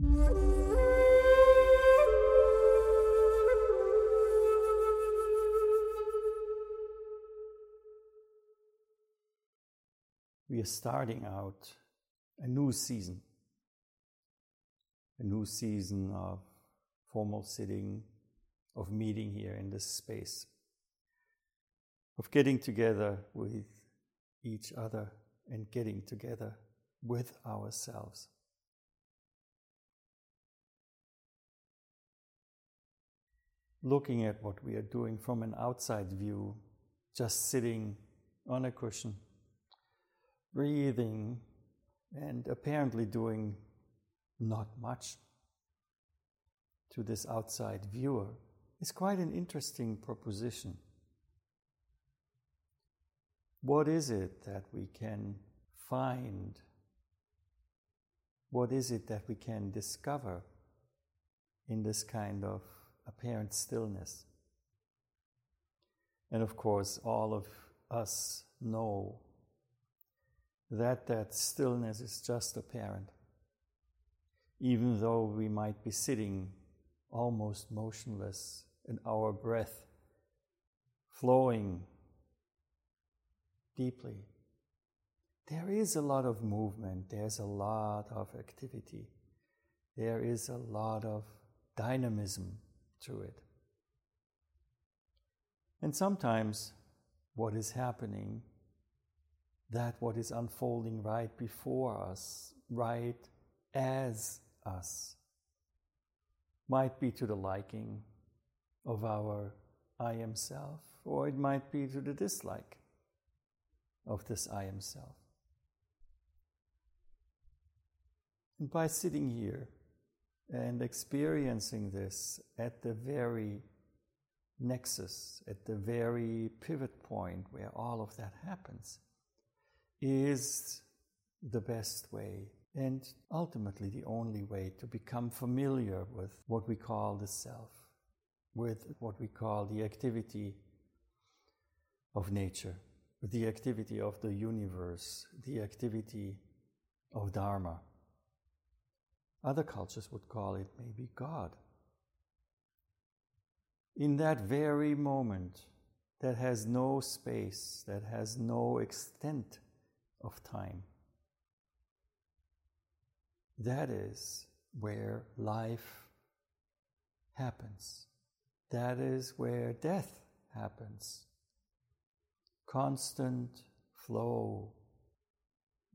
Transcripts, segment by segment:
We are starting out a new season, a new season of formal sitting, of meeting here in this space, of getting together with each other and getting together with ourselves. Looking at what we are doing from an outside view, just sitting on a cushion, breathing, and apparently doing not much to this outside viewer is quite an interesting proposition. What is it that we can find? What is it that we can discover in this kind of apparent stillness? And of course, all of us know that that stillness is just apparent, even though we might be sitting almost motionless and our breath flowing deeply. There is a lot of movement, there's a lot of activity, there is a lot of dynamism to it. And sometimes what is happening, that what is unfolding right before us, right as us, might be to the liking of our I am self, or it might be to the dislike of this I am self. And by sitting here and experiencing this at the very nexus, at the very pivot point where all of that happens, is the best way and ultimately the only way to become familiar with what we call the self, with what we call the activity of nature, the activity of the universe, the activity of Dharma. Other cultures would call it maybe God. In that very moment that has no space, that has no extent of time, that is where life happens. That is where death happens. Constant flow.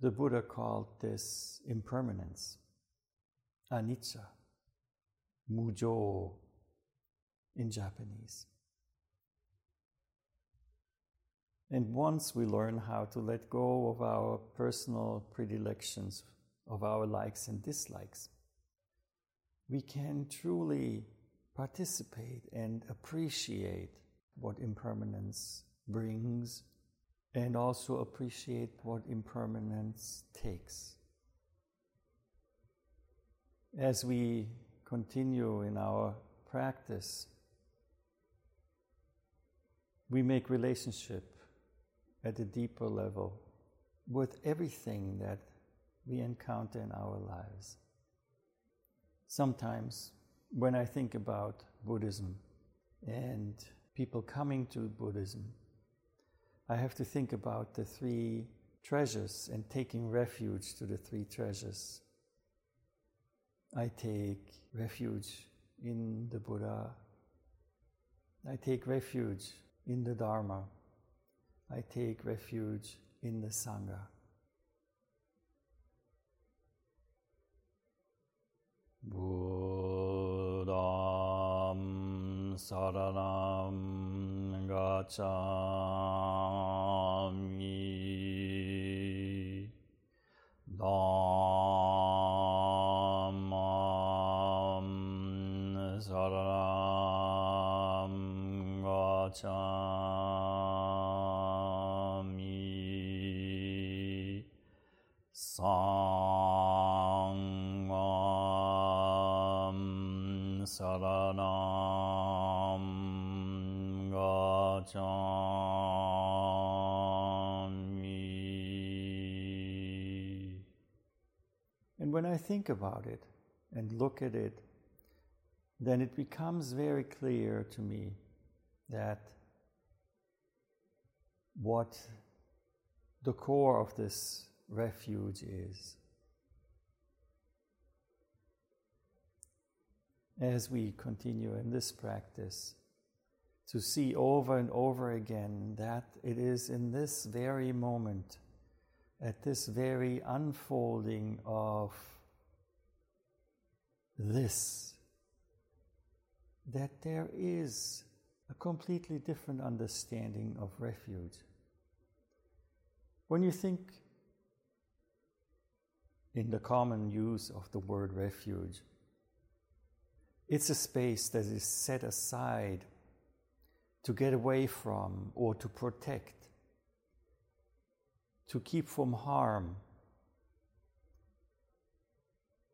The Buddha called this impermanence, anicca, mujo in Japanese. And once we learn how to let go of our personal predilections of our likes and dislikes, we can truly participate and appreciate what impermanence brings and also appreciate what impermanence takes. As we continue in our practice, we make relationship at a deeper level with everything that we encounter in our lives. Sometimes, when I think about Buddhism and people coming to Buddhism, I have to think about the three treasures and taking refuge to the three treasures. I take refuge in the Buddha. I take refuge in the Dharma. I take refuge in the Sangha. Buddham saranam gacchami Sangham saranam gacchami. And when I think about it, and look at it, then it becomes very clear to me that what the core of this refuge is. As we continue in this practice, to see over and over again that it is in this very moment, at this very unfolding of this, that there is a completely different understanding of refuge. When you think in the common use of the word refuge, it's a space that is set aside to get away from or to protect, to keep from harm.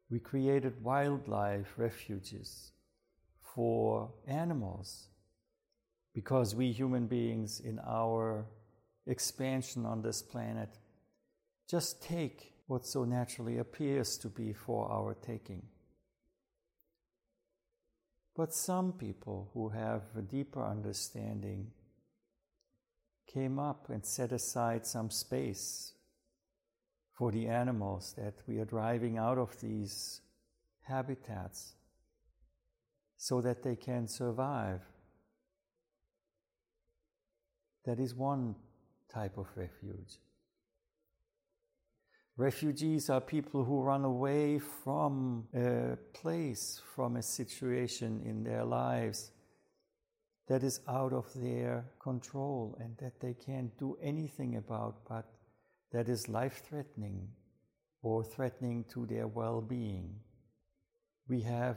We created wildlife refuges for animals because we human beings, in our expansion on this planet, just take what so naturally appears to be for our taking. But some people who have a deeper understanding came up and set aside some space for the animals that we are driving out of these habitats so that they can survive. That is one type of refuge. Refugees are people who run away from a place, from a situation in their lives that is out of their control and that they can't do anything about, but that is life threatening or threatening to their well being. We have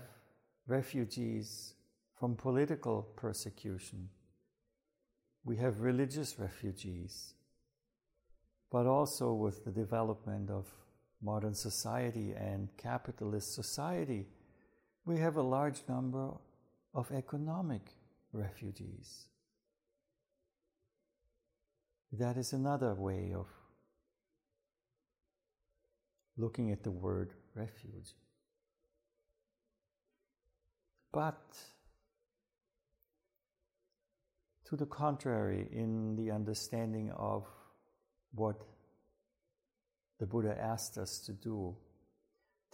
refugees from political persecution, we have religious refugees but also with the development of modern society and capitalist society, we have a large number of economic refugees. That is another way of looking at the word refuge. But to the contrary, in the understanding of what the Buddha asked us to do,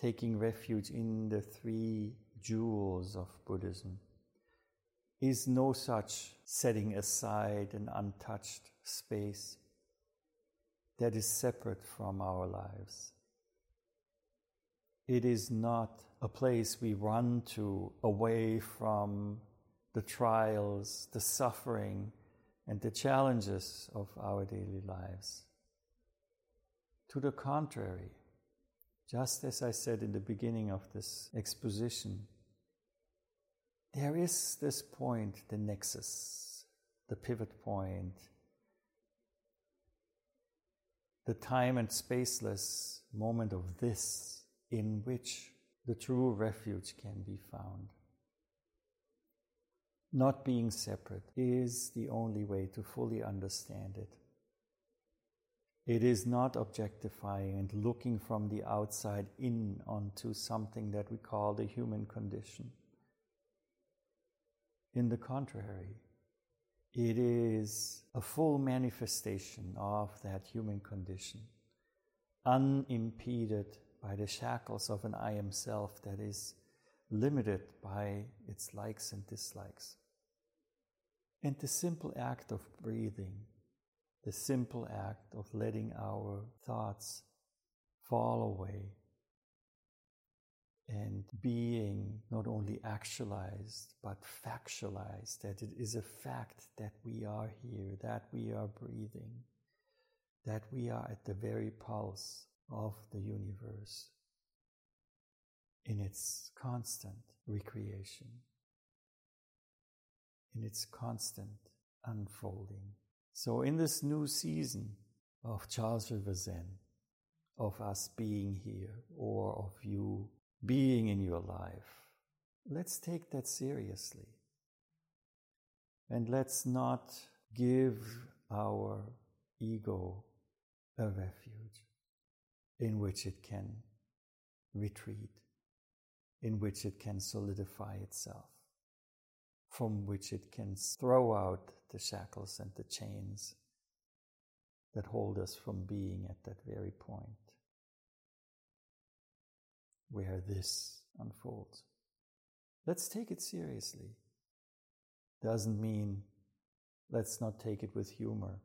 taking refuge in the three jewels of Buddhism, is no such setting aside an untouched space that is separate from our lives. It is not a place we run to away from the trials, the suffering, and the challenges of our daily lives. To the contrary, just as I said in the beginning of this exposition, there is this point, the nexus, the pivot point, the time and spaceless moment of this in which the true refuge can be found. Not being separate is the only way to fully understand it. It is not objectifying and looking from the outside in onto something that we call the human condition. In the contrary, it is a full manifestation of that human condition, unimpeded by the shackles of an I am self that is limited by its likes and dislikes. And the simple act of breathing the simple act of letting our thoughts fall away and being not only actualized but factualized, that it is a fact that we are here, that we are breathing, that we are at the very pulse of the universe in its constant recreation, in its constant unfolding. So, in this new season of Charles River Zen, of us being here or of you being in your life, let's take that seriously. And let's not give our ego a refuge in which it can retreat. in which it can solidify itself, from which it can throw out the shackles and the chains that hold us from being at that very point where this unfolds. Let's take it seriously. Doesn't mean let's not take it with humor.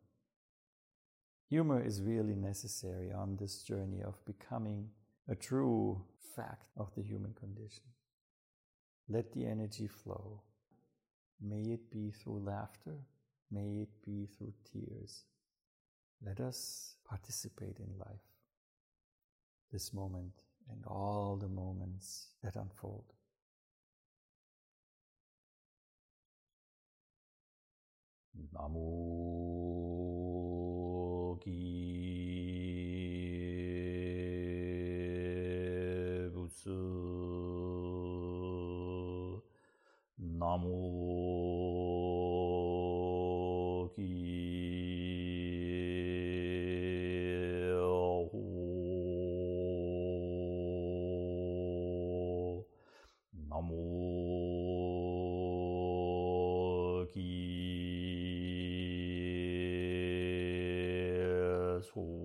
Humor is really necessary on this journey of becoming a true fact of the human condition. Let the energy flow. May it be through laughter, may it be through tears. Let us participate in life, this moment and all the moments that unfold. Namo Butsu Namo